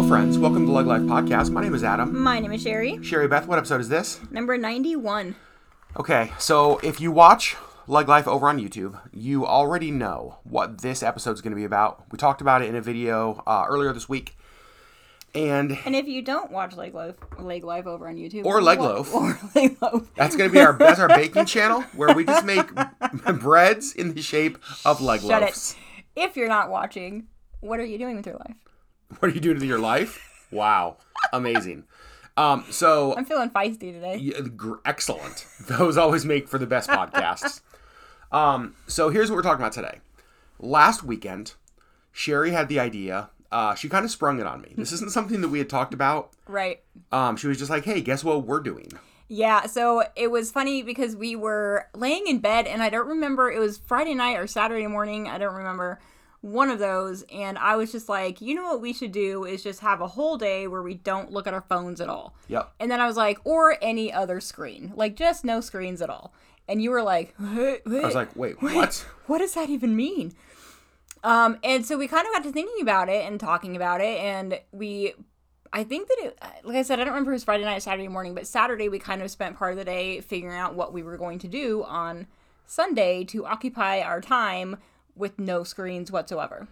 Hello, friends. Welcome to LeggLife Podcast. My name is Adam. My name is Sherry. Sherry Beth, what episode is this? Number 91. Okay, so if you watch LeggLife over on YouTube, you already know what this episode is going to be about. We talked about it in a video uh, earlier this week. And And if you don't watch LeggLife, Leg Life over on YouTube, Or Leg Loaf. or Leg Loaf, that's going to be our that's our baking channel where we just make breads in the shape of leg shut loaves. it. If you're not watching, what are you doing with your life? What are you doing to your life? Wow, amazing. Um, so I'm feeling feisty today. Yeah, gr- excellent. Those always make for the best podcasts. um, so here's what we're talking about today. Last weekend, Sherry had the idea. Uh, she kind of sprung it on me. This isn't something that we had talked about. Right. Um, she was just like, "Hey, guess what we're doing?" Yeah, so it was funny because we were laying in bed and I don't remember it was Friday night or Saturday morning, I don't remember one of those and I was just like, you know what we should do is just have a whole day where we don't look at our phones at all. Yep. And then I was like, or any other screen, like just no screens at all. And you were like, wait, I was like, "Wait, what?" what does that even mean? Um, and so we kind of got to thinking about it and talking about it, and we, I think that it, like I said, I don't remember if it was Friday night, or Saturday morning, but Saturday we kind of spent part of the day figuring out what we were going to do on Sunday to occupy our time with no screens whatsoever.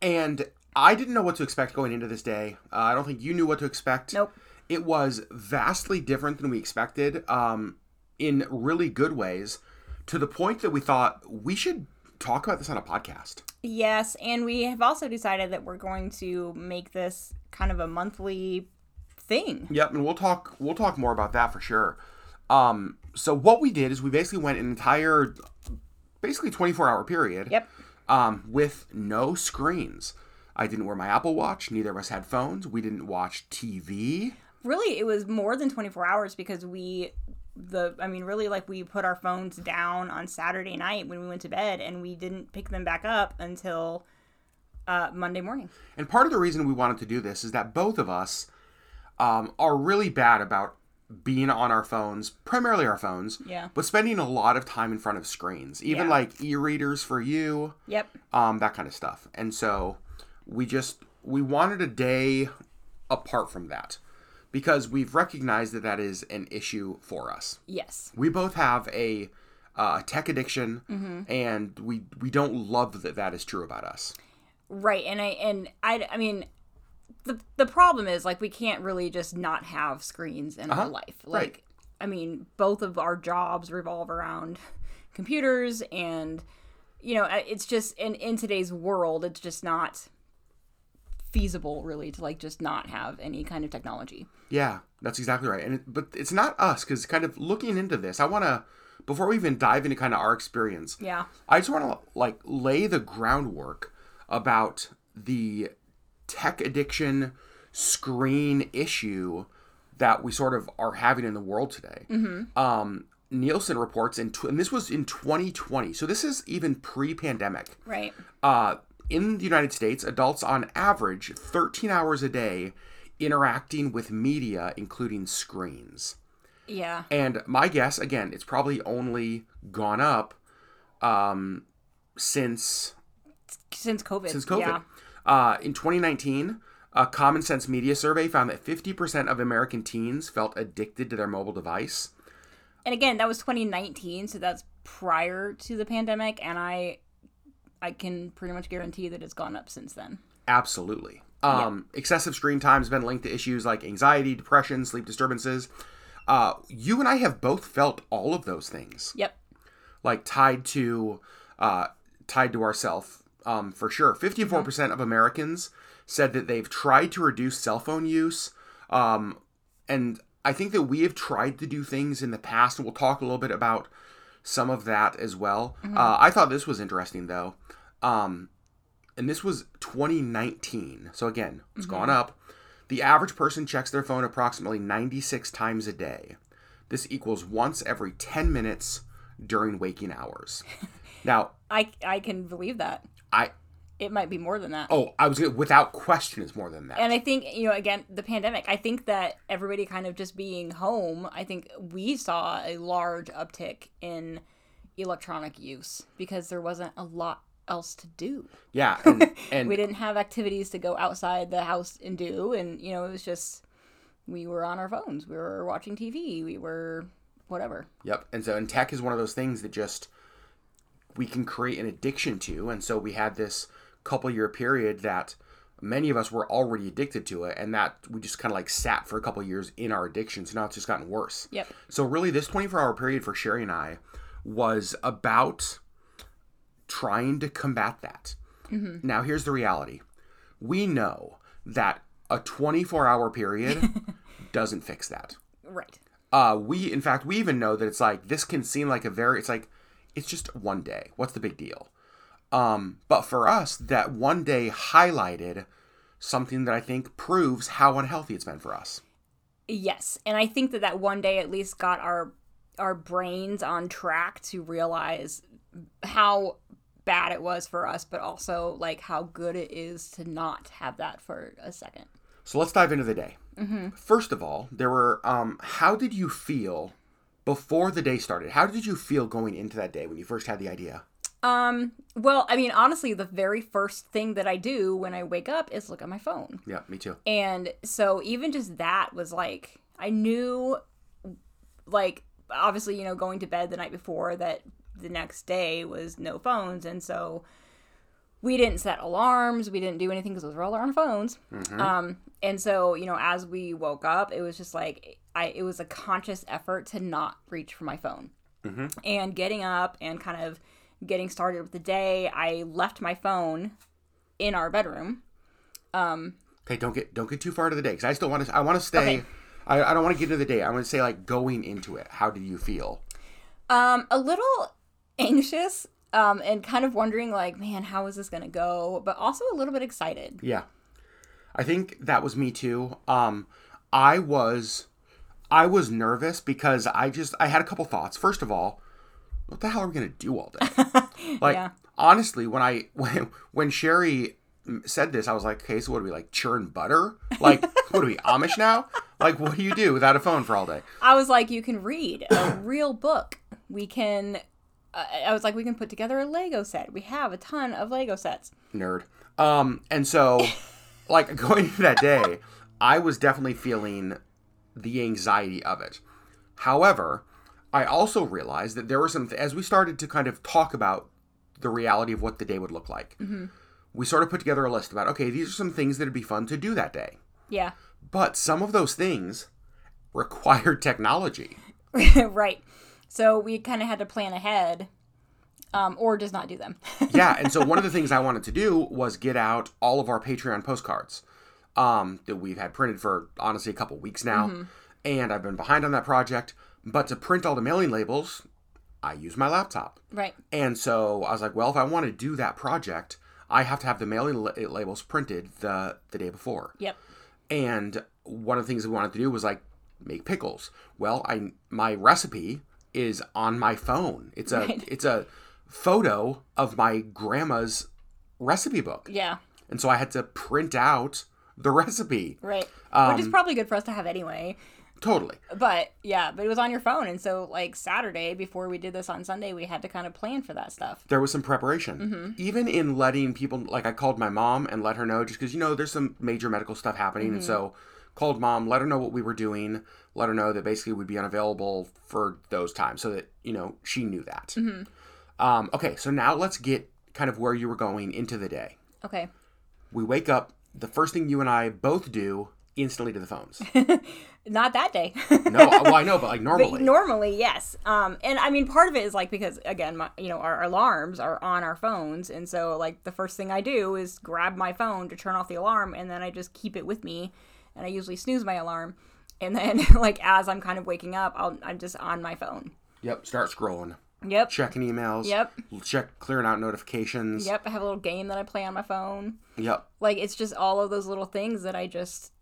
And I didn't know what to expect going into this day. Uh, I don't think you knew what to expect. Nope. It was vastly different than we expected, um, in really good ways, to the point that we thought we should talk about this on a podcast. Yes, and we have also decided that we're going to make this kind of a monthly thing. Yep, and we'll talk we'll talk more about that for sure. Um, so what we did is we basically went an entire basically 24 hour period Yep. um, with no screens. I didn't wear my Apple Watch, neither of us had phones, we didn't watch TV. really it was more than 24 hours because we the i mean really like we put our phones down on saturday night when we went to bed and we didn't pick them back up until uh, monday morning And part of the reason we wanted to do this is that both of us um, are really bad about being on our phones, primarily our phones, Yeah. but spending a lot of time in front of screens, even Yeah. like e-readers for you. yep um, that kind of stuff. And so we just we wanted a day apart from that because we've recognized that that is an issue for us. yes We both have a uh, tech addiction, and we we don't love that that is true about us. right and i and i i mean the the problem is like we can't really just not have screens in our life like Uh-huh. right. i mean both of our jobs revolve around computers and you know it's just in in today's world it's just not feasible really to like just not have any kind of technology Yeah, that's exactly right. And it, but it's not us because kind of looking into this, I want to before we even dive into kind of our experience. yeah I just want to like lay the groundwork about the tech addiction screen issue that we sort of are having in the world today. Um, Nielsen reports in, tw- and this was in 2020, so this is even pre-pandemic. right Uh, in the United States, adults on average 13 hours a day interacting with media, including screens. yeah And my guess, again, it's probably only gone up um, since since covid since COVID. yeah Uh, in 2019, a Common Sense Media survey found that 50% of American teens felt addicted to their mobile device. and again that was 2019 so that's prior to the pandemic and i i can pretty much guarantee that it's gone up since then Absolutely. Um, Excessive screen time has been linked to issues like anxiety, depression, sleep disturbances. Uh, you and I have both felt all of those things, yep like tied to uh, tied to ourself um, for sure. Fifty-four percent of Americans said that they've tried to reduce cell phone use, um, and I think that we have tried to do things in the past, and we'll talk a little bit about some of that as well. Uh, I thought this was interesting though. Um, and this was 2019. So again, it's gone up. The average person checks their phone approximately 96 times a day. This equals once every 10 minutes during waking hours. now, i i can believe that I it might be more than that oh, I was gonna, without question, it's more than that. and I think you know again the pandemic. I think that everybody kind of just being home. I think we saw a large uptick in electronic use because there wasn't a lot else to do. Yeah, and, and we didn't have activities to go outside the house and do, and you know, it was just we were on our phones, we were watching TV, we were whatever. Yep. And so, and tech is one of those things that just we can create an addiction to. And so we had this couple year period that many of us were already addicted to it, and that we just kind of like sat for a couple years in our addiction. So now it's just gotten worse. Yep. So really, this 24 hour period for Sherry and I was about trying to combat that. Now, here's the reality we know that a 24 hour period doesn't fix that. Right. Uh, we, in fact, we even know that it's like this can seem like a very, it's like, it's just one day. What's the big deal? Um, but for us, that one day highlighted something that I think proves how unhealthy it's been for us. Yes, and I think that that one day at least got our our brains on track to realize how bad it was for us, but also like how good it is to not have that for a second. So let's dive into the day. First of all, there were, um, how did you feel before the day started? How did you feel going into that day when you first had the idea? Um, well, I mean, honestly, the very first thing that I do when I wake up is look at my phone. Yeah, me too. And so even just that was like I knew like obviously, you know, going to bed the night before that the next day was no phones and so we didn't set alarms, we didn't do anything because those were all on our phones. Um and so, you know, as we woke up, it was just like I it was a conscious effort to not reach for my phone. And getting up and kind of getting started with the day, I left my phone in our bedroom. Okay, don't get don't get too far to the day because I still want to. I want to stay. Okay. I, I don't want to get into the day. I want to say like going into it. How did you feel? Um, a little anxious, um, and kind of wondering like, man, how is this gonna go? But also a little bit excited. Yeah, I think that was me too. Um, I was, I was nervous because I just I had a couple thoughts. First of all, what the hell are we gonna do all day? like Yeah. honestly, when I when when Sherry said this, I was like, okay, so what do we like churn butter? Like what are we Amish now? Like what do you do without a phone for all day? I was like, you can read a real book. We can. Uh, I was like, we can put together a Lego set. We have a ton of Lego sets. nerd. Um, and so, like going into that day, I was definitely feeling the anxiety of it. However, I also realized that there were some as we started to kind of talk about the reality of what the day would look like. We sort of put together a list about okay, these are some things that'd be fun to do that day. Yeah. But some of those things required technology. right. So we kind of had to plan ahead, um, or just not do them. yeah, and so one of the things I wanted to do was get out all of our Patreon postcards um, that we've had printed for honestly a couple weeks now, and I've been behind on that project. But to print all the mailing labels, I use my laptop, right. and so I was like, well, if I want to do that project, I have to have the mailing la- labels printed the the day before. Yep. And one of the things we wanted to do was like make pickles. Well, I my recipe is on my phone. It's a Right. it's a photo of my grandma's recipe book. Yeah. And so I had to print out the recipe. Right. Um, Which is probably good for us to have anyway. Totally. But yeah, but it was on your phone, and so like Saturday before we did this on Sunday, we had to kind of plan for that stuff. There was some preparation. Mm-hmm. Even in letting people like I called my mom and let her know just cuz you know there's some major medical stuff happening and Mm-hmm. so called mom, let her know what we were doing, let her know that basically we'd be unavailable for those times so that, you know, she knew that. Mm-hmm. Um, okay, so now let's get kind of where you were going into the day. Okay. We wake up, the first thing you and I both do instantly to the phones. Not that day. No, well I know, but like But normally. normally, yes. Um, and I mean, part of it is like because again, my, you know, our alarms are on our phones, and so like the first thing I do is grab my phone to turn off the alarm, and then I just keep it with me, and I usually snooze my alarm, and then like as I'm kind of waking up, I'll I'm just on my phone. Yep, start scrolling. Yep. Checking emails. Yep. Check clearing out notifications. Yep. I have a little game that I play on my phone. Yep. Like it's just all of those little things that I just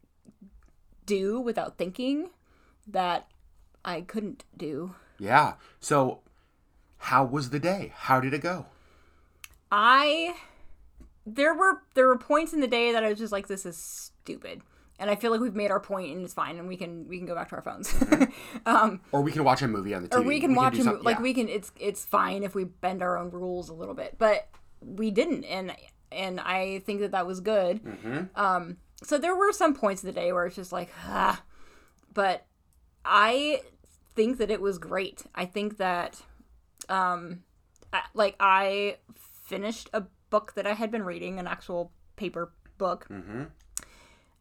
do without thinking that I couldn't do. Yeah. So, how was the day? How did it go? I there were there were points in the day that I was just like this is stupid. And I feel like we've made our point and it's fine and we can we can go back to our phones. Or we can watch a movie on the TV. or we can watch do a movie. like yeah. we can it's it's fine if we bend our own rules a little bit. But we didn't, and and I think that that was good. Um, so there were some points of the day where it's just like, ah, but I think that it was great. I think that, um, I, like I finished a book that I had been reading, an actual paper book. Mm-hmm.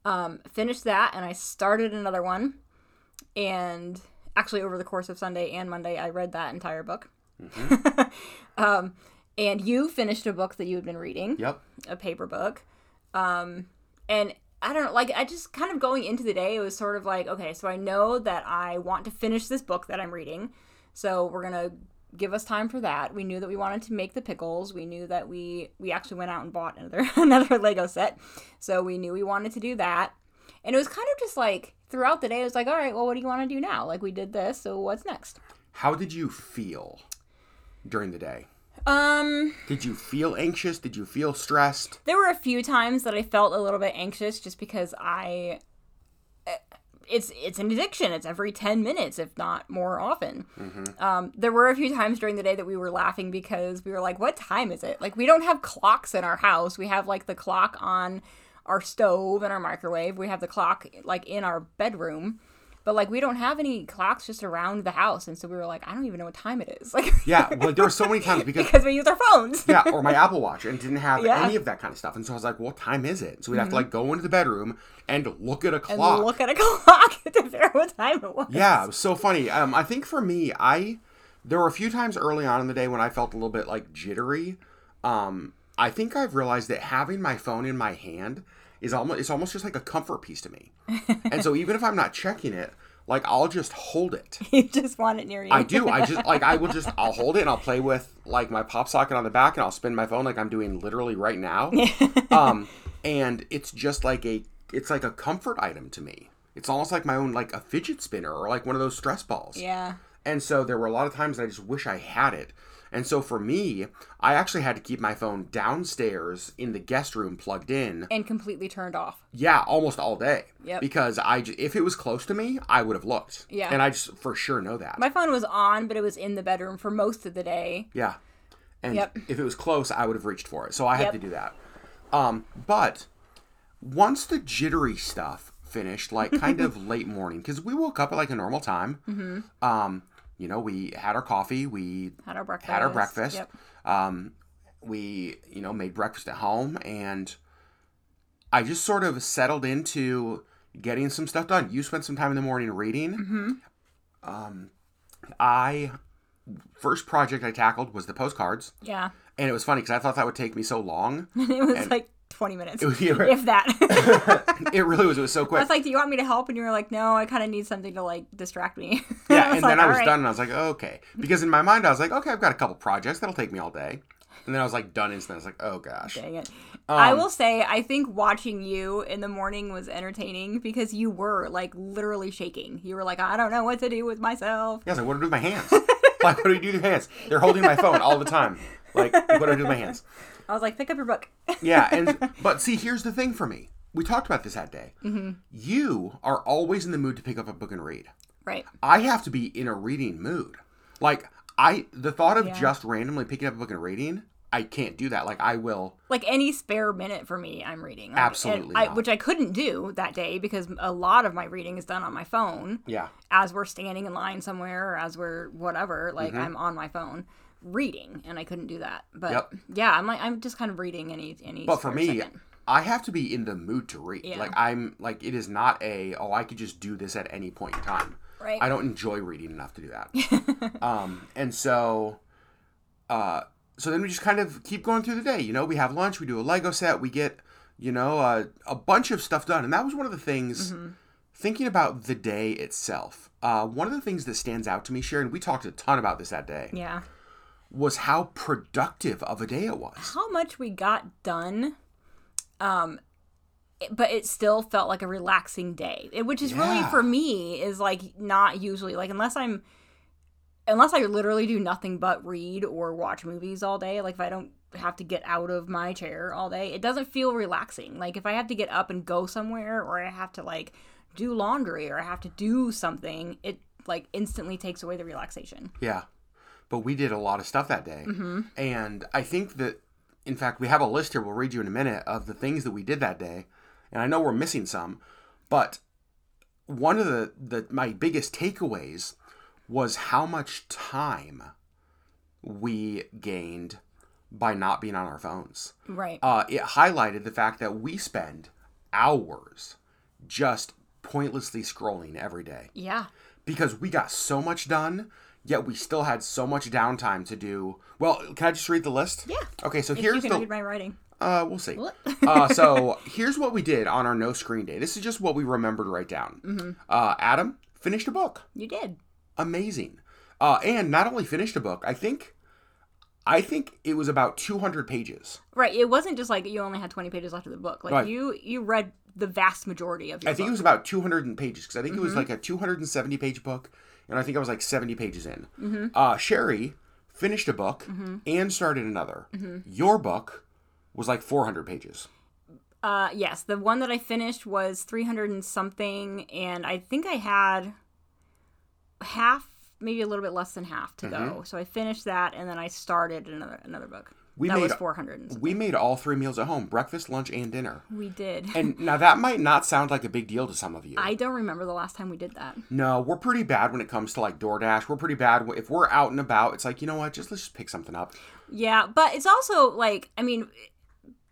Um, finished that, and I started another one, and actually over the course of Sunday and Monday, I read that entire book. um, and you finished a book that you had been reading Yep. a paper book. Um, and I don't know, like, I just kind of going into the day, it was sort of like, okay, so I know that I want to finish this book that I'm reading. So we're going to give us time for that. We knew that we wanted to make the pickles. We knew that we, we actually went out and bought another, another Lego set. So we knew we wanted to do that. And it was kind of just like throughout the day, it was like, all right, well, what do you want to do now? Like, we did this, so what's next? How did you feel during the day? Um, Did you feel anxious? Did you feel stressed? there were a few times that I felt a little bit anxious just because I it's it's an addiction. It's every 10 minutes if not more often. Um, there were a few times during the day that we were laughing because we were like what time is it? Like we don't have clocks in our house. We have like the clock on our stove and our microwave. We have the clock like in our bedroom. But like we don't have any clocks just around the house and so we were like I don't even know what time it is. Like Yeah, well, there were so many times because because we use our phones. yeah, or my Apple Watch and didn't have Yeah. any of that kind of stuff. And so I was like, what time is it? So we'd have to like go into the bedroom and look at a and clock. look at a clock to figure out what time it was. yeah, it was so funny. Um, I think for me, I there were a few times early on in the day when I felt a little bit like jittery. Um, I think I've realized that having my phone in my hand is almost it's almost just like a comfort piece to me. and so even if I'm not checking it, like I'll just hold it. you just want it near you. I do. I just like I will just I'll hold it and I'll play with like my pop socket on the back and I'll spin my phone like I'm doing literally right now. um and it's just like a it's like a comfort item to me. It's almost like my own like a fidget spinner or like one of those stress balls. Yeah. And so there were a lot of times that I just wish I had it. And so for me, I actually had to keep my phone downstairs in the guest room plugged in. And completely turned off. Yeah, almost all day. Yep. Because I if it was close to me, I would have looked. Yeah. And I just for sure know that. My phone was on, but it was in the bedroom for most of the day. Yeah. And Yep. if it was close, I would have reached for it. So I had Yep. to do that. Um, but once the jittery stuff finished, like kind of late morning, because we woke up at like a normal time. Mm-hmm. Um, you know, we had our coffee, we Had our breakfast. had our breakfast. Yep. Um, we, you know, made breakfast at home, and I just sort of settled into getting some stuff done. You spent some time in the morning reading. Mm-hmm. Um, I first project I tackled was the postcards, Yeah. and it was funny because I thought that would take me so long. And it was like 20 minutes. yeah, if that. it really was. It was so quick. I was like, do you want me to help? And you were like, no, I kind of need something to like distract me. Yeah, and like, then I was "All right." done, and I was like, okay, because in my mind I was like, okay, I've got a couple projects that'll take me all day, and then I was like done instantly. I was like, oh gosh. Dang it. Um, I will say, I think watching you in the morning was entertaining because you were like literally shaking. You were like, I don't know what to do with myself. Yeah, I was like, what do I do with my hands? like, what do you do with your hands? They're holding my phone all the time. Like, what do I do with my hands? I was like, pick up your book. Yeah, and but see, here's the thing for me. We talked about this that day. Mm-hmm. You are always in the mood to pick up a book and read. right. I have to be in a reading mood. Like, I the thought of Yeah. just randomly picking up a book and reading, I can't do that. Like, I will. like any spare minute for me, I'm reading. Like, Absolutely I, which I couldn't do that day because a lot of my reading is done on my phone Yeah, as we're standing in line somewhere or as we're whatever. Like Mm-hmm. I'm on my phone reading, and I couldn't do that. But Yep. yeah, I'm like I'm just kind of reading any any. but for me, second. I have to be in the mood to read. Yeah. Like, I'm like it is not a oh I could just do this at any point in time. right? I don't enjoy reading enough to do that. um, and so, uh, so then we just kind of keep going through the day. You know, we have lunch, we do a Lego set, we get, you know, uh, a bunch of stuff done. And that was one of the things, thinking about the day itself. Uh, one of the things that stands out to me, Sharon, we talked a ton about this that day, yeah. Was how productive of a day it was. How much we got done. Um. But it still felt like a relaxing day, which is really for me is like not usually like unless I'm unless I literally do nothing but read or watch movies all day, like if I don't have to get out of my chair all day, it doesn't feel relaxing. Like if I have to get up and go somewhere or I have to like do laundry or I have to do something, it like instantly takes away the relaxation. Yeah. But we did a lot of stuff that day. And I think that in fact, we have a list here. We'll read you in a minute of the things that we did that day, and I know we're missing some, but one of the, the my biggest takeaways was how much time we gained by not being on our phones. Right. Uh, it highlighted the fact that we spend hours just pointlessly scrolling every day yeah. because we got so much done, yet we still had so much downtime to do. Well, can I just read the list? Yeah. Okay, so If here's you can the read my writing. uh, we'll see. What? uh, so here's what we did on our no screen day. This is just what we remembered to write down. Mm-hmm. Uh, Adam finished a book. You did. Amazing. Uh, and not only finished a book, I think, I think it was about 200 pages. Right. It wasn't just like you only had 20 pages left of the book. Like Right. you you read the vast majority of I think it was about 200 pages because I think it Mm-hmm. was like a 270 page book, and I think I was like 70 pages in. Mm-hmm. Uh, Sherry finished a book and started another. Mm-hmm. Your book was like 400 pages. Uh, yes, the one that I finished was 300 and something, and I think I had half, maybe a little bit less than half to go. So I finished that, and then I started another another book. We that made was 400. We made all three meals at home: breakfast, lunch, and dinner. We did. And now that might not sound like a big deal to some of you. I don't remember the last time we did that. no, we're pretty bad when it comes to like DoorDash. We're pretty bad if we're out and about. It's like you know what? Just let's just pick something up. Yeah, but it's also like I mean,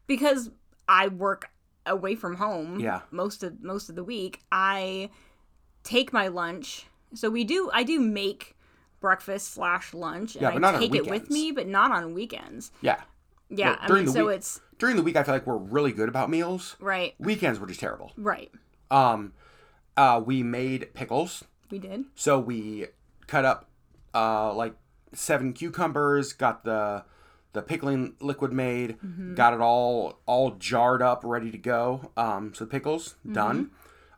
because I work away from home. Yeah. Most of most of the week, I take my lunch. So we do. I do make breakfast slash lunch, and Yeah, but not I on take it with me, but not on weekends. Yeah. Yeah, I during mean, the so week- it's During the week, I feel like we're really good about meals. right, Weekends were just terrible. right. Um, uh, we made pickles. We did. So we cut up uh, like seven cucumbers, got the the pickling liquid made, got it all all jarred up, ready to go. Um, so the pickles done.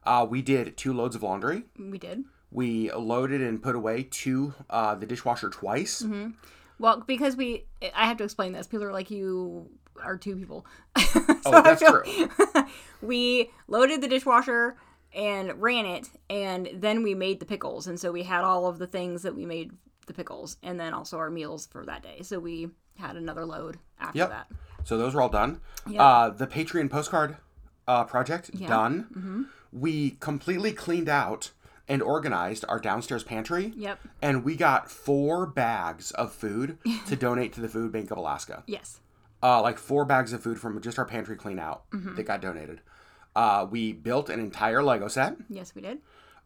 Uh, we did two loads of laundry. We did. We loaded and put away to uh, the dishwasher twice. Well, because we, I have to explain this. People are like, you are two people. Oh, that's feel- true. we loaded the dishwasher and ran it, and then we made the pickles. And so we had all of the things that we made the pickles, and then also our meals for that day. So we had another load after Yep. that. So those were all done. Yep. Uh, the Patreon postcard uh, project done. Mm-hmm. We completely cleaned out and organized our downstairs pantry. Yep. And we got four bags of food to donate to the Food Bank of Alaska. Yes. Uh, like four bags of food from just our pantry clean out Mm-hmm. that got donated. Uh, we built an entire Lego set. Yes, we did.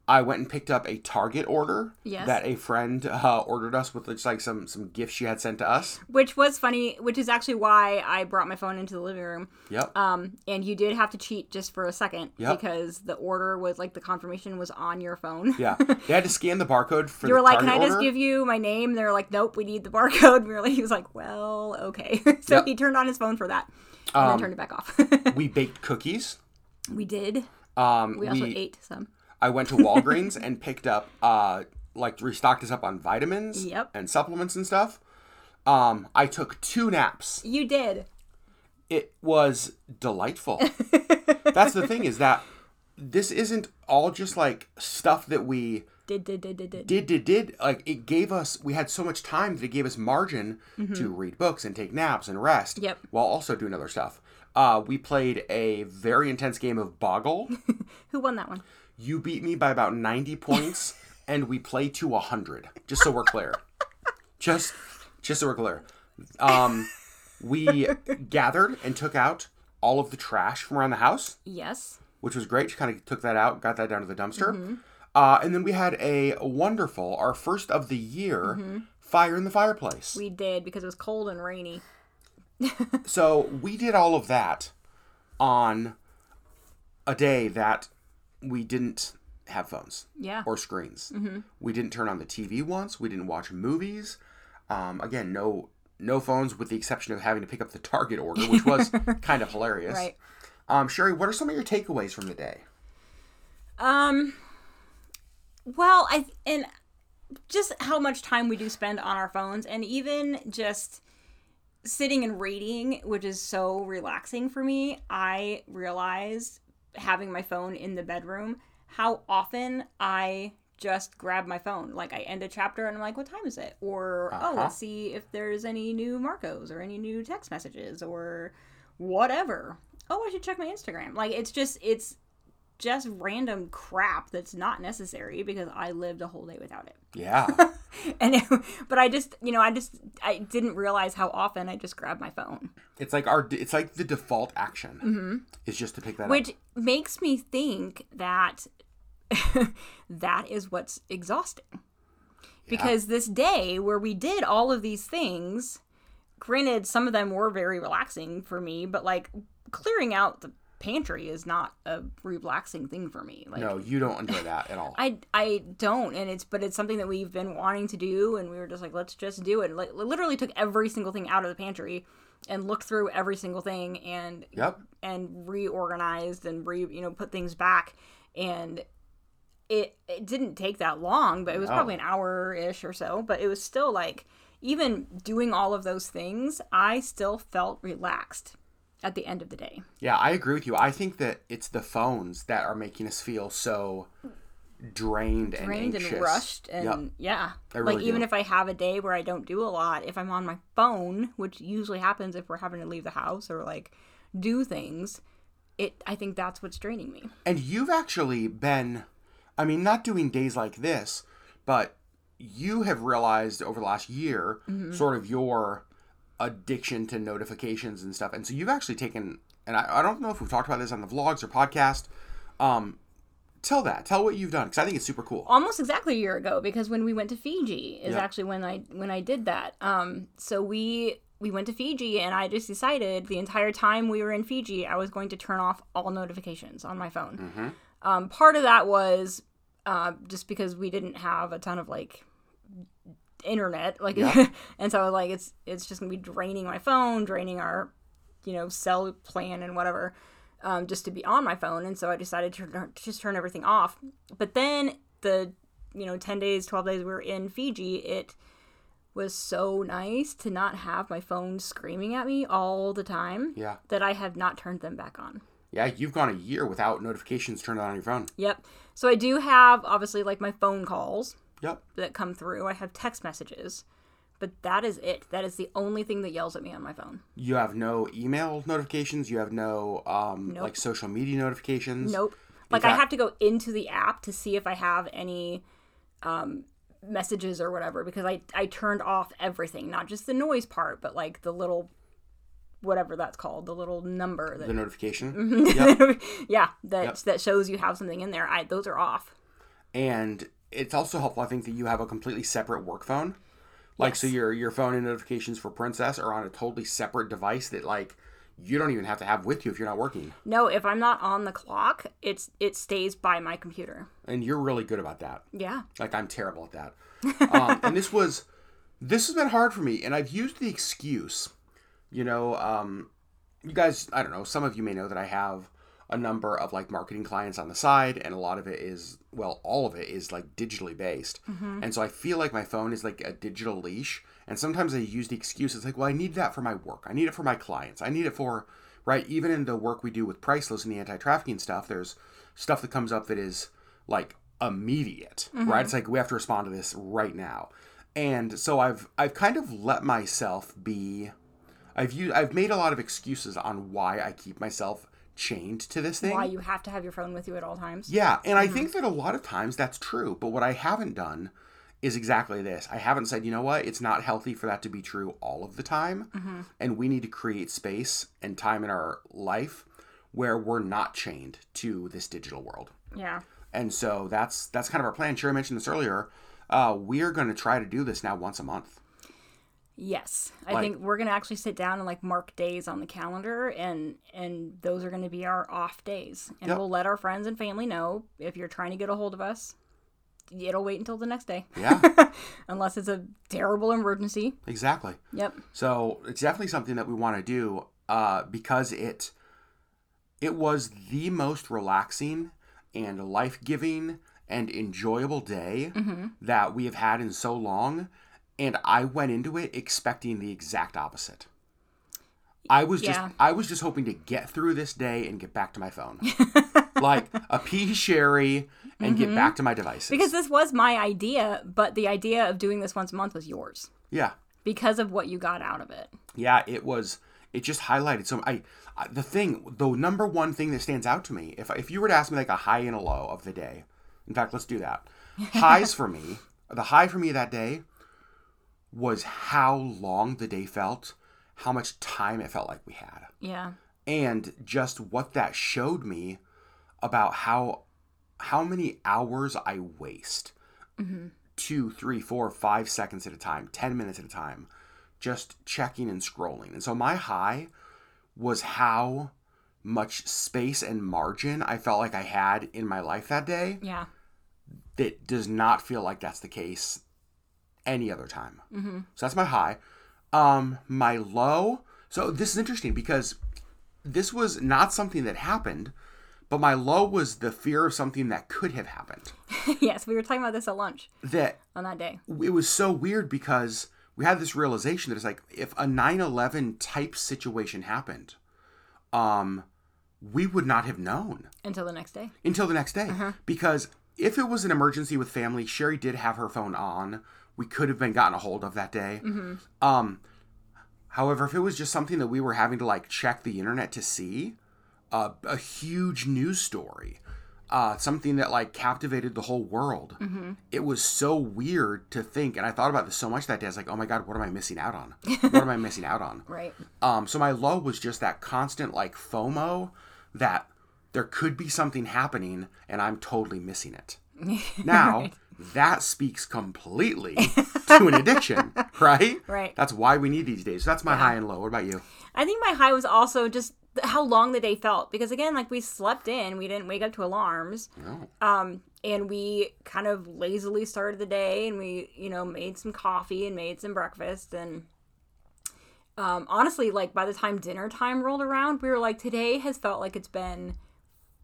I went and picked up a Target order Yes. that a friend uh, ordered us with just like some some gifts she had sent to us. Which was funny, which is actually why I brought my phone into the living room. Yep. Um, and you did have to cheat just for a second Yep. because the order was like the confirmation was on your phone. yeah. They had to scan the barcode for You were like, "Can I just order. give you my name?" They're like, "Nope, we need the barcode." We were like, he was like, "Well, okay." so Yep. he turned on his phone for that, and Um, then turned it back off. we baked cookies. we did. Um, We we, also ate some. I went to Walgreens and picked up, uh, like restocked us up on vitamins Yep. and supplements and stuff. Um, I took two naps. You did. It was delightful. That's the thing is that this isn't all just like stuff that we Did did did did did. did did did like it gave us we had so much time that it gave us margin Mm-hmm. to read books and take naps and rest Yep. while also doing other stuff uh, we played a very intense game of boggle Who won that one? You beat me by about 90 points and we play to 100 just so we're clear just just so we're clear um, we gathered and took out all of the trash from around the house Yes. which was great. She kind of took that out, got that down to the dumpster. Mm-hmm. Uh, and then we had a wonderful, our first of the year, fire in the fireplace. Mm-hmm. We did because it was cold and rainy. so we did all of that on a day that we didn't have phones Yeah. or screens. Mm-hmm. We didn't turn on the TV once. We didn't watch movies. Um, again, no no phones with the exception of having to pick up the Target order, which was kind of hilarious. Right. Um, Sherry, what are some of your takeaways from the day? Um. Well, I and just how much time we do spend on our phones, and even just sitting and reading, which is so relaxing for me. I realized having my phone in the bedroom how often I just grab my phone. Like I end a chapter and I'm like, what time is it? Or oh, Uh-huh. let's see if there's any new Marcos or any new text messages or whatever. Oh, I should check my Instagram. Like it's just it's just random crap that's not necessary because I lived a whole day without it. Yeah. And it, but I just, you know, I just I didn't realize how often I just grabbed my phone. it's like our it's like the default action is just to pick that up. Mm-hmm. Which makes me think that that is what's exhausting. Because this day where we did all of these things, granted, some of them were very relaxing for me, but like clearing out the pantry is not a relaxing thing for me. Like, No, you don't enjoy that at all. I I don't, and it's but it's something that we've been wanting to do, and we were just like, let's just do it. Like, literally took every single thing out of the pantry, and looked through every single thing, and Yep. and reorganized and re you know put things back, and it it didn't take that long, but it was No. probably an hour ish or so, but it was still like even doing all of those things, I still felt relaxed at the end of the day. Yeah, I agree with you. I think that it's the phones that are making us feel so drained, and drained anxious. and rushed and Yep. yeah like even if i have a day where i don't do a lot if i'm on my phone which usually happens if we're having to leave the house or like do things it i think that's what's draining me And you've actually been, I mean, not doing days like this, but you have realized over the last year Mm-hmm. sort of your addiction to notifications and stuff. And so you've actually taken, and I, I don't know if we've talked about this on the vlogs or podcast. Um, tell that, tell what you've done, because I think it's super cool. almost exactly a year ago because when we went to fiji is Yeah. actually when i when i did that um so we we went to fiji and i just decided the entire time we were in fiji i was going to turn off all notifications on my phone Mm-hmm. um part of that was uh, just because we didn't have a ton of like internet like Yeah. and so like it's it's just gonna be draining my phone draining our you know cell plan and whatever um, just to be on my phone and so i decided to turn, just turn everything off but then the you know 10 days 12 days we were in fiji it was so nice to not have my phone screaming at me all the time Yeah. that i have not turned them back on Yeah, you've gone a year without notifications turned on your phone. yep so i do have obviously like my phone calls Yep. that come through. I have text messages, but that is it. That is the only thing that yells at me on my phone. You have no email notifications. You have no um, Nope. like social media notifications. Nope. Like I have to go into the app to see if I have any um, messages or whatever because I I turned off everything, not just the noise part, but like the little whatever that's called, the little number that The notification. Yep. yeah that Yep. that shows you have something in there. I those are off. and it's also helpful i think that you have a completely separate work phone. Like so your your phone and notifications for Priceless are on a totally separate device that like you don't even have to have with you if you're not working. No, if I'm not on the clock, it's it stays by my computer. and you're really good about that. Yeah. like i'm terrible at that. Um, and this was this has been hard for me and i've used the excuse you know um, you guys i don't know some of you may know that i have a number of like marketing clients on the side and a lot of it is well all of it is like digitally based. Mm-hmm. And so i feel like my phone is like a digital leash and sometimes i use the excuse it's like well i need that for my work. I need it for my clients. I need it for right even in the work we do with priceless and the anti-trafficking stuff there's stuff that comes up that is like immediate mm-hmm. right? It's like we have to respond to this right now. And so i've i've kind of let myself be I've used, I've made a lot of excuses on why I keep myself chained to this thing. Why you have to have your phone with you at all times. Yeah, and I think that a lot of times that's true, but what I haven't done is exactly this. I haven't said, you know what, it's not healthy for that to be true all of the time, and we need to create space and time in our life where we're not chained to this digital world. Yeah. And so that's that's kind of our plan. Sherry mentioned this earlier. Uh, we're going to try to do this now once a month. Yes, I Like- think we're gonna actually sit down and like mark days on the calendar, and and those are gonna be our off days, and Yep. we'll let our friends and family know if you're trying to get a hold of us. It'll wait until the next day, Yeah, unless it's a terrible emergency. exactly. Yep. So it's definitely something that we want to do uh, because it it was the most relaxing and life giving and enjoyable day Mm-hmm. that we have had in so long, and I went into it expecting the exact opposite. I was Yeah. just I was just hoping to get through this day and get back to my phone. like a pea sherry and get mm-hmm. back to my devices. Because this was my idea, but the idea of doing this once a month was yours yeah, because of what you got out of it. yeah, it was. It just highlighted some. I, I the thing, the number one thing that stands out to me, if if you were to ask me like a high and a low of the day, in fact, let's do that. Highs for me, the high for me that day was how long the day felt, how much time it felt like we had. Yeah. and just what that showed me about how how many hours I waste mm-hmm. two, three, four, five seconds at a time, ten minutes at a time, just checking and scrolling. And so my high was how much space and margin I felt like I had in my life that day. Yeah. That does not feel like that's the case any other time. So that's my high. Um, my low. So this is interesting because this was not something that happened, but my low was the fear of something that could have happened. yes, we were talking about this at lunch That on that day. it was so weird because we had this realization that it's like if a 9/11 type situation happened, um, we would not have known Until the next day. until the next day because if it was an emergency with family, Sherry did have her phone on. We could have been gotten a hold of that day. Um, however, if it was just something that we were having to like check the internet to see, uh, a huge news story, uh, something that like captivated the whole world, it was so weird to think. And I thought about this so much that day. I was like, oh my god, what am I missing out on? what am I missing out on? Right. Um, so my low was just that constant like FOMO that there could be something happening and I'm totally missing it. Now that speaks completely to an addiction, right? Right. That's why we need these days. So that's my high and low. What about you? I think my high was also just how long the day felt because again, like we slept in, we didn't wake up to alarms, No. um, and we kind of lazily started the day, and we you know made some coffee and made some breakfast, and um, honestly, like by the time dinner time rolled around, we were like, today has felt like it's been.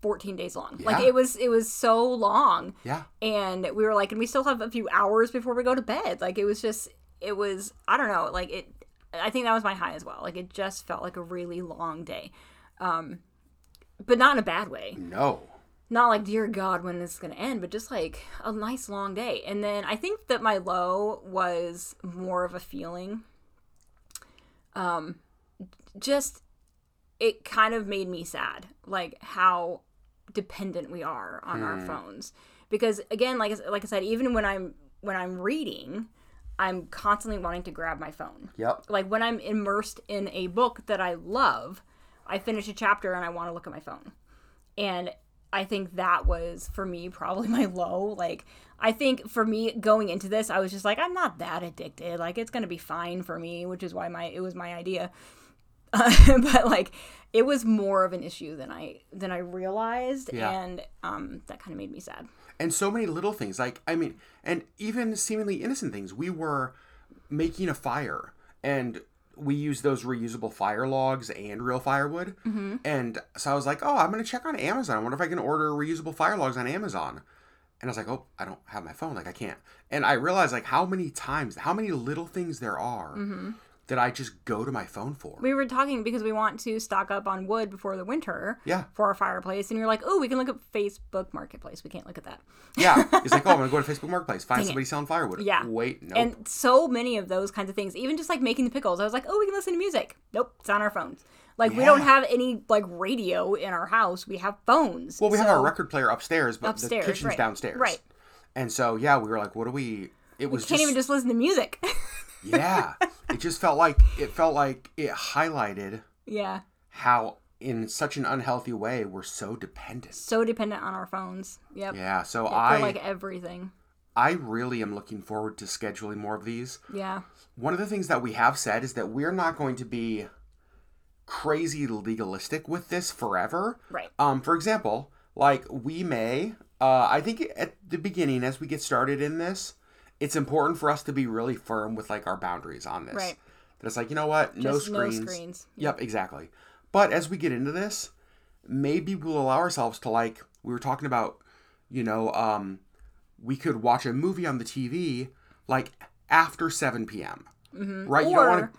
14 days long. Like it was it was so long. Yeah. and we were like and we still have a few hours before we go to bed. Like it was just it was i don't know like it i think that was my high as well. Like it just felt like a really long day. Um but not in a bad way. No. not like dear god when this is gonna end? But just like a nice long day. And then i think that my low was more of a feeling. Um just it kind of made me sad. Like how dependent we are on our hmm. phones. Because again like I- like I said even when I'm when I'm reading I'm constantly wanting to grab my phone. Yep. like when I'm immersed in a book that I love I finish a chapter and I want to look at my phone. And I think that was for me probably my low. Like I think for me going into this I was just like I'm not that addicted. Like it's going to be fine for me which is why my it was my idea but like it was more of an issue than I than I realized Yeah. and um that kind of made me sad. and so many little things like i mean and even seemingly innocent things. We were making a fire and we used those reusable fire logs and real firewood. And so i was like oh i'm going to check on amazon. I wonder if i can order reusable fire logs on amazon. And i was like oh i don't have my phone. Like i can't. And i realized like how many times how many little things there are that i just go to my phone for We were talking because we want to stock up on wood before the winter yeah for our fireplace and you're like, "Oh, we can look at Facebook Marketplace. We can't look at that." yeah it's like oh i'm to go to facebook marketplace find Dang it. somebody selling firewood Yeah. wait no And so many of those kinds of things, even just like making the pickles, I was like, "Oh, we can listen to music." Nope, it's on our phones. Like we don't have any like radio in our house. We have phones. Well, we have our record player upstairs, but Upstairs, the kitchen's right. downstairs. Right. And so, yeah, we were like, what do we? It was Can't just, even just listen to music. yeah. It just felt like it felt like it highlighted yeah. how, in such an unhealthy way, we're so dependent. So dependent on our phones. Yep. Yeah. So For I, like everything. I really am looking forward to scheduling more of these. Yeah. One of the things that we have said is that we're not going to be crazy legalistic with this forever. Right. Um, for example, like we may, uh, I think at the beginning, as we get started in this, it's important for us to be really firm with like our boundaries on this. Right. That it's like you know what, no screens. no screens. Yep, exactly. But as we get into this, maybe we'll allow ourselves to like we were talking about, you know, um, we could watch a movie on the TV like after seven p.m. Mm-hmm. Right? you don't want to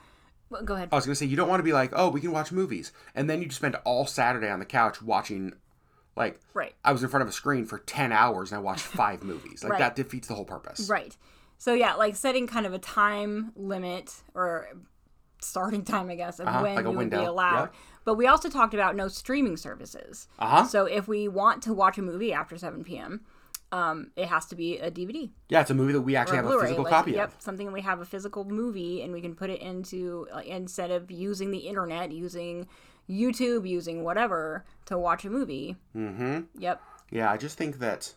well, go ahead. I was gonna say you don't want to be like, oh, we can watch movies, and then you just spend all Saturday on the couch watching Like Right. I was in front of a screen for 10 hours and I watched five movies. Like Right. that defeats the whole purpose. Right. So yeah, like setting kind of a time limit or starting time, I guess, of Uh-huh, when like a would be allowed. yep. But we also talked about no streaming services. Uh-huh. So if we want to watch a movie after 7 p.m., um, it has to be a DVD Yeah, it's a movie that we actually or have a Blu-ray. physical like, copy yep, of. something that we have a physical movie and we can put it into like, instead of using the internet, using YouTube, using whatever to watch a movie. Mm-hmm. Yep. Yeah, I just think that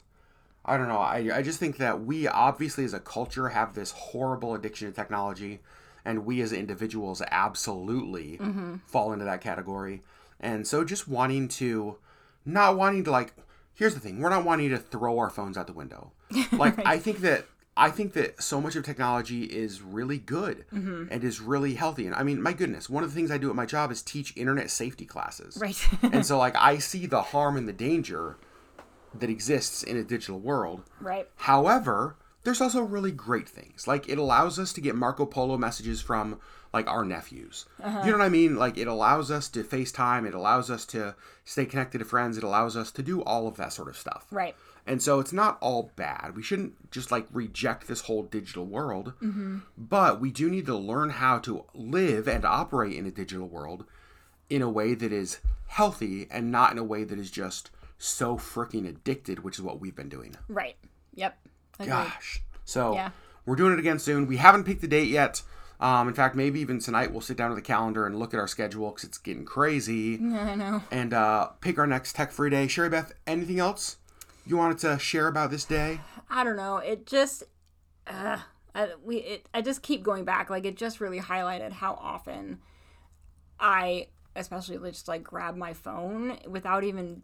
I don't know. I, I just think that we obviously as a culture have this horrible addiction to technology, and we as individuals absolutely fall into that category. And so just wanting to, not wanting to like, here's the thing: we're not wanting to throw our phones out the window. Like I think that I think that so much of technology is really good mm-hmm. and is really healthy. And I mean, my goodness, one of the things I do at my job is teach internet safety classes Right. and so like I see the harm and the danger that exists in a digital world. right. However, there's also really great things. Like it allows us to get Marco Polo messages from like our nephews. Uh-huh. You know what I mean? Like it allows us to FaceTime, it allows us to stay connected to friends, it allows us to do all of that sort of stuff. Right. And so it's not all bad. We shouldn't just like reject this whole digital world, but we do need to learn how to live and operate in a digital world in a way that is healthy and not in a way that is just so freaking addicted, which is what we've been doing. Right. Yep. Agreed. Gosh. So Yeah. we're doing it again soon. We haven't picked the date yet. Um, in fact, maybe even tonight we'll sit down to the calendar and look at our schedule because it's getting crazy Yeah, I know. and uh, pick our next tech free day. Sherry Beth, anything else you wanted to share about this day? I don't know. It just, uh, I, we, it, I just keep going back. Like it just really highlighted how often I, especially just like grab my phone without even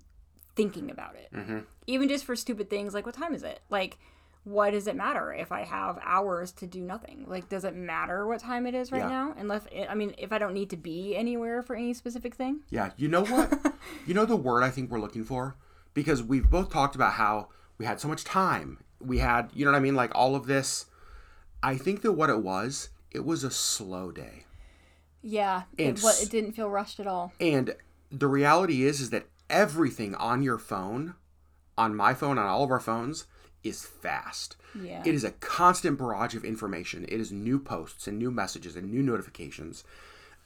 thinking about it. Mm-hmm. Even just for stupid things like what time is it? Like, what does it matter if I have hours to do nothing? Like, does it matter what time it is right Yeah. now? Unless, I mean, if I don't need to be anywhere for any specific thing. Yeah, you know what? you know the word I think we're looking for? Because we've both talked about how we had so much time. We had, you know what I mean? Like all of this. I think that what it was, it was a slow day. Yeah, And it, what, it didn't feel rushed at all. And the reality is is that everything on your phone, on my phone, on all of our phones, is fast. Yeah. It is a constant barrage of information. It is new posts and new messages and new notifications.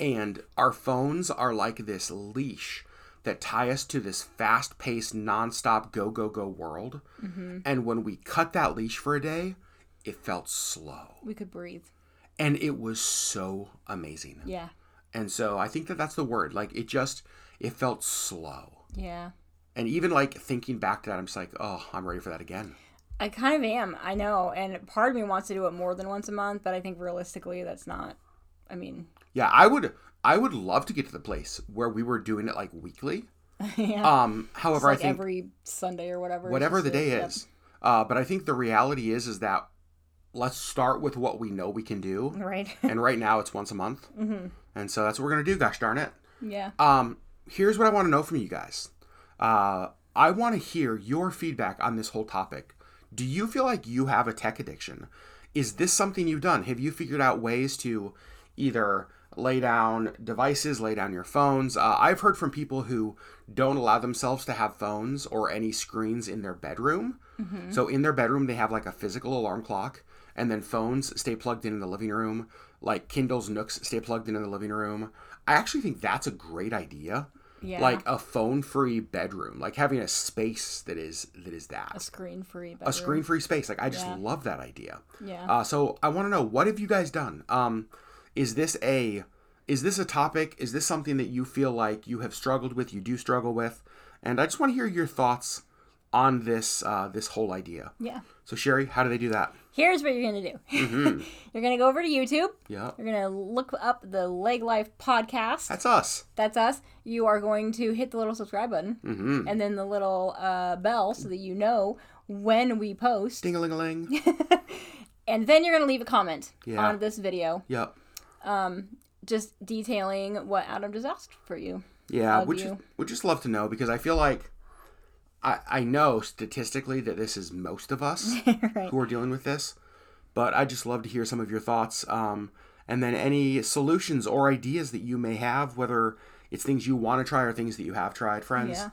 And our phones are like this leash that tie us to this fast paced, nonstop go, go, go world. Mm-hmm. And when we cut that leash for a day, it felt slow. we could breathe. And it was so amazing. Yeah. And so I think that that's the word. Like it just, it felt slow. Yeah. And even like thinking back to that, I'm just like, oh, I'm ready for that again. I kind of am. I know. And part of me wants to do it more than once a month, but I think realistically that's not. I mean, Yeah, I would I would love to get to the place where we were doing it like weekly. yeah. Um however, like I think every Sunday or whatever. whatever the day yep. is. Uh but I think the reality is is that let's start with what we know we can do. Right. and right now it's once a month. Mm-hmm. And so that's what we're going to do, gosh darn it. yeah. Um here's what I want to know from you guys. Uh I want to hear your feedback on this whole topic. Do you feel like you have a tech addiction? Is this something you've done? Have you figured out ways to either lay down devices, lay down your phones? Uh, I've heard from people who don't allow themselves to have phones or any screens in their bedroom. So in their bedroom, they have like a physical alarm clock, and then phones stay plugged in in the living room, like Kindles, Nooks stay plugged in in the living room. I actually think that's a great idea Yeah. like a phone-free bedroom, like having a space that is that is that a that screen free. a screen-free space. Like I just Yeah. love that idea. Yeah. Uh, so I want to know what have you guys done? Um, is this a is this a topic? Is this something that you feel like you have struggled with? You do struggle with, and I just want to hear your thoughts on this uh, this whole idea. yeah. So Sherry, how do they do that? Here's what you're gonna do. Mm-hmm. you're gonna go over to YouTube. Yeah, You're gonna look up the LeggLife podcast. that's us. That's us. You are going to hit the little subscribe button Mm-hmm. and then the little uh, bell so that you know when we post. Ding a ling a ling. And then you're gonna leave a comment Yeah. on this video, Yep. Just detailing what Adam just asked for you. Yeah, would just you. would just love to know because I feel like I I know statistically that this is most of us right. who are dealing with this, but I just love to hear some of your thoughts. Um, and then any solutions or ideas that you may have, whether it's things you want to try or things that you have tried, friends. Yeah.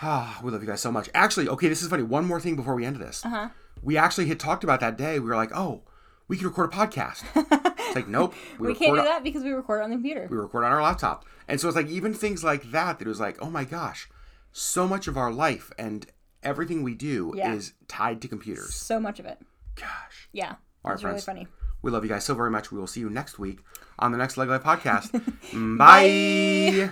Ah, we love you guys so much. Actually, okay, this is funny. One more thing before we end this. Uh-huh. We actually had talked about that day. We were like, oh, we can record a podcast. it's like, nope. We, record can't do that because we record on the computer. We record on our laptop. And so it's like even things like that that it was like, oh my gosh, so much of our life and everything we do Yeah. is tied to computers. So much of it. Gosh. Yeah. All right, It's really friends. funny. We love you guys so very much. We will see you next week on the next LeggLife podcast. Mm, bye.